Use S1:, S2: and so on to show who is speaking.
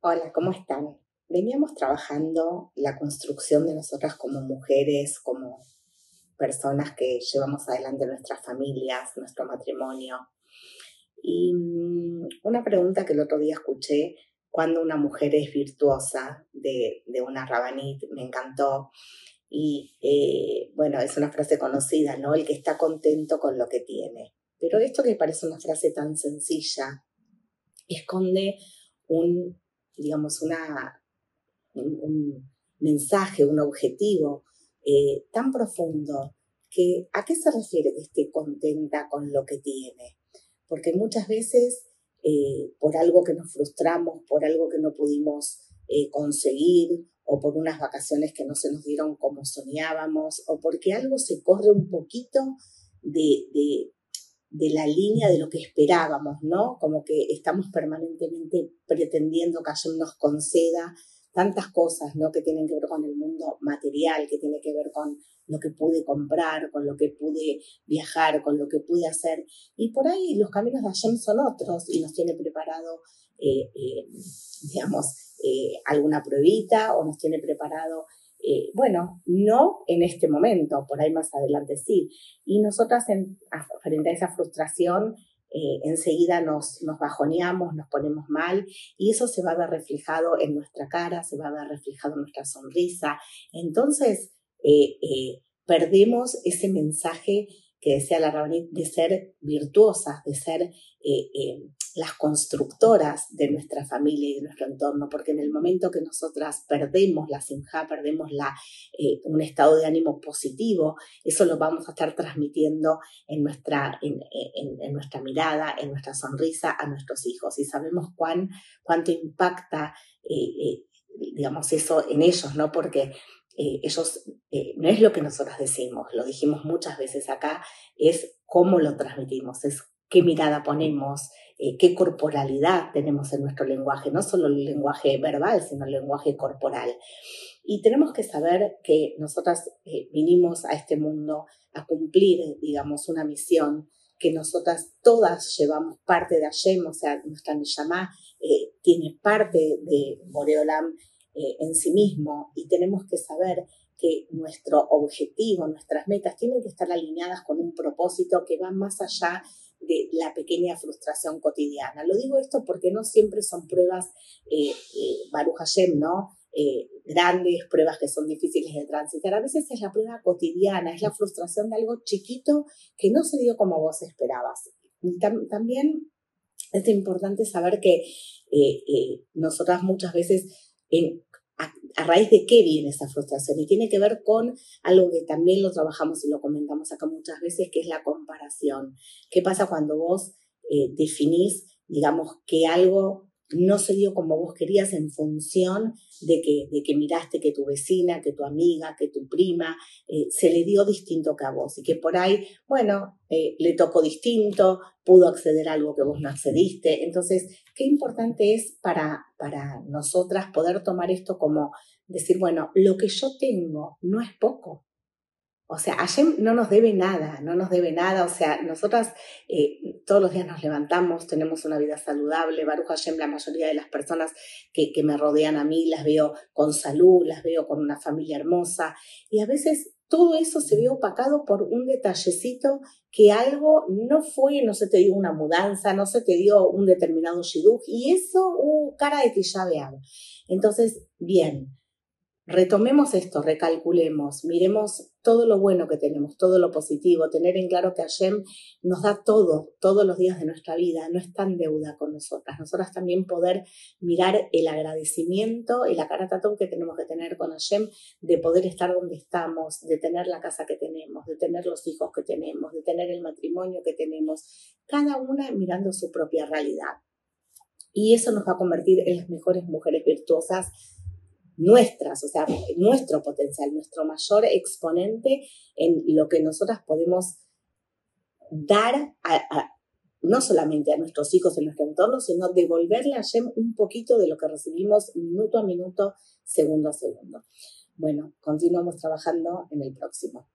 S1: Hola, ¿cómo están? Veníamos trabajando la construcción de nosotras como mujeres, como personas que llevamos adelante nuestras familias, nuestro matrimonio. Y mm, una pregunta que el otro día escuché, cuando una mujer es virtuosa, de, una rabanit, me encantó. Y eh, bueno, es una frase conocida, ¿no? El que está contento con lo que tiene. Pero esto que parece una frase tan sencilla, esconde un digamos, una, un, mensaje, un objetivo eh, tan profundo que a qué se refiere que esté contenta con lo que tiene. Porque muchas veces eh, por algo que nos frustramos, por algo que no pudimos conseguir, o por unas vacaciones que no se nos dieron como soñábamos, o porque algo se corre un poquito de, de la línea de lo que esperábamos, ¿no? Como que estamos permanentemente pretendiendo que Hashem nos conceda tantas cosas, ¿no? Que tienen que ver con el mundo material, que tiene que ver con lo que pude comprar, con lo que pude viajar, con lo que pude hacer. Y por ahí los caminos de Hashem son otros y nos tiene preparado, eh, eh, digamos, eh, alguna pruebita o nos tiene preparado eh, bueno, no en este momento, por ahí más adelante sí. Y nosotras en, frente a esa frustración, eh, enseguida nos, nos bajoneamos, nos ponemos mal y eso se va a ver reflejado en nuestra cara, se va a ver reflejado en nuestra sonrisa. Entonces, eh, perdemos ese mensaje que decía la Rabanit, de ser virtuosas, de ser las constructoras de nuestra familia y de nuestro entorno, porque en el momento que nosotras perdemos la sinja, perdemos la, eh, un estado de ánimo positivo, eso lo vamos a estar transmitiendo en nuestra, en, en, nuestra mirada, en nuestra sonrisa a nuestros hijos. Y sabemos cuán, cuánto impacta, digamos, eso en ellos, ¿no? Porque eh, ellos, eh, no es lo que nosotros decimos, lo dijimos muchas veces acá, es cómo lo transmitimos, es qué mirada ponemos, eh, qué corporalidad tenemos en nuestro lenguaje, no solo el lenguaje verbal, sino el lenguaje corporal. Y tenemos que saber que nosotras vinimos a este mundo a cumplir, digamos, una misión que nosotras todas llevamos parte de Hashem, o sea, nuestra Neshama tiene parte de Boreolam eh, en sí mismo y tenemos que saber que nuestro objetivo, nuestras metas tienen que estar alineadas con un propósito que va más allá la pequeña frustración cotidiana. Lo digo esto porque no siempre son pruebas, eh, eh, Baruch Hashem, ¿no? Eh, grandes pruebas que son difíciles de transitar. A veces es la prueba cotidiana, es la frustración de algo chiquito que no se dio como vos esperabas. también es importante saber que nosotras muchas veces a, raíz de qué viene esa frustración. Y tiene que ver con algo que también lo trabajamos y lo comentamos acá muchas veces, que es la comparación. ¿Qué pasa cuando vos eh, definís, digamos, que algo no se dio como vos querías en función de que, de que miraste que tu vecina, que tu amiga, que tu prima eh, se le dio distinto que a vos y que por ahí, bueno, eh, le tocó distinto, pudo acceder a algo que vos no accediste. Entonces, qué importante es para, para nosotras poder tomar esto como decir, bueno, lo que yo tengo no es poco, o sea, Hashem no nos debe nada, no nos debe nada. O sea, nosotras eh, todos los días nos levantamos, tenemos una vida saludable. Baruch Hashem, la mayoría de las personas que, me rodean a mí las veo con salud, las veo con una familia hermosa. Y a veces todo eso se ve opacado por un detallecito que algo no fue, no se te dio una mudanza, no se te dio un determinado shidduch. Y eso, uh, cara de que ya veamos. Entonces, bien, retomemos esto, recalculemos, miremos todo lo bueno que tenemos, todo lo positivo, tener en claro que Hashem nos da todo, todos los días de nuestra vida, no está en deuda con nosotras. Nosotras también poder mirar el agradecimiento y la caratatón que tenemos que tener con Hashem de poder estar donde estamos, de tener la casa que tenemos, de tener los hijos que tenemos, de tener el matrimonio que tenemos, cada una mirando su propia realidad. Y eso nos va a convertir en las mejores mujeres virtuosas nuestras, o sea, nuestro potencial, nuestro mayor exponente en lo que nosotras podemos dar no solamente a nuestros hijos en nuestro entorno, sino devolverle a Shem un poquito de lo que recibimos minuto a minuto, segundo a segundo. Bueno, continuamos trabajando en el próximo.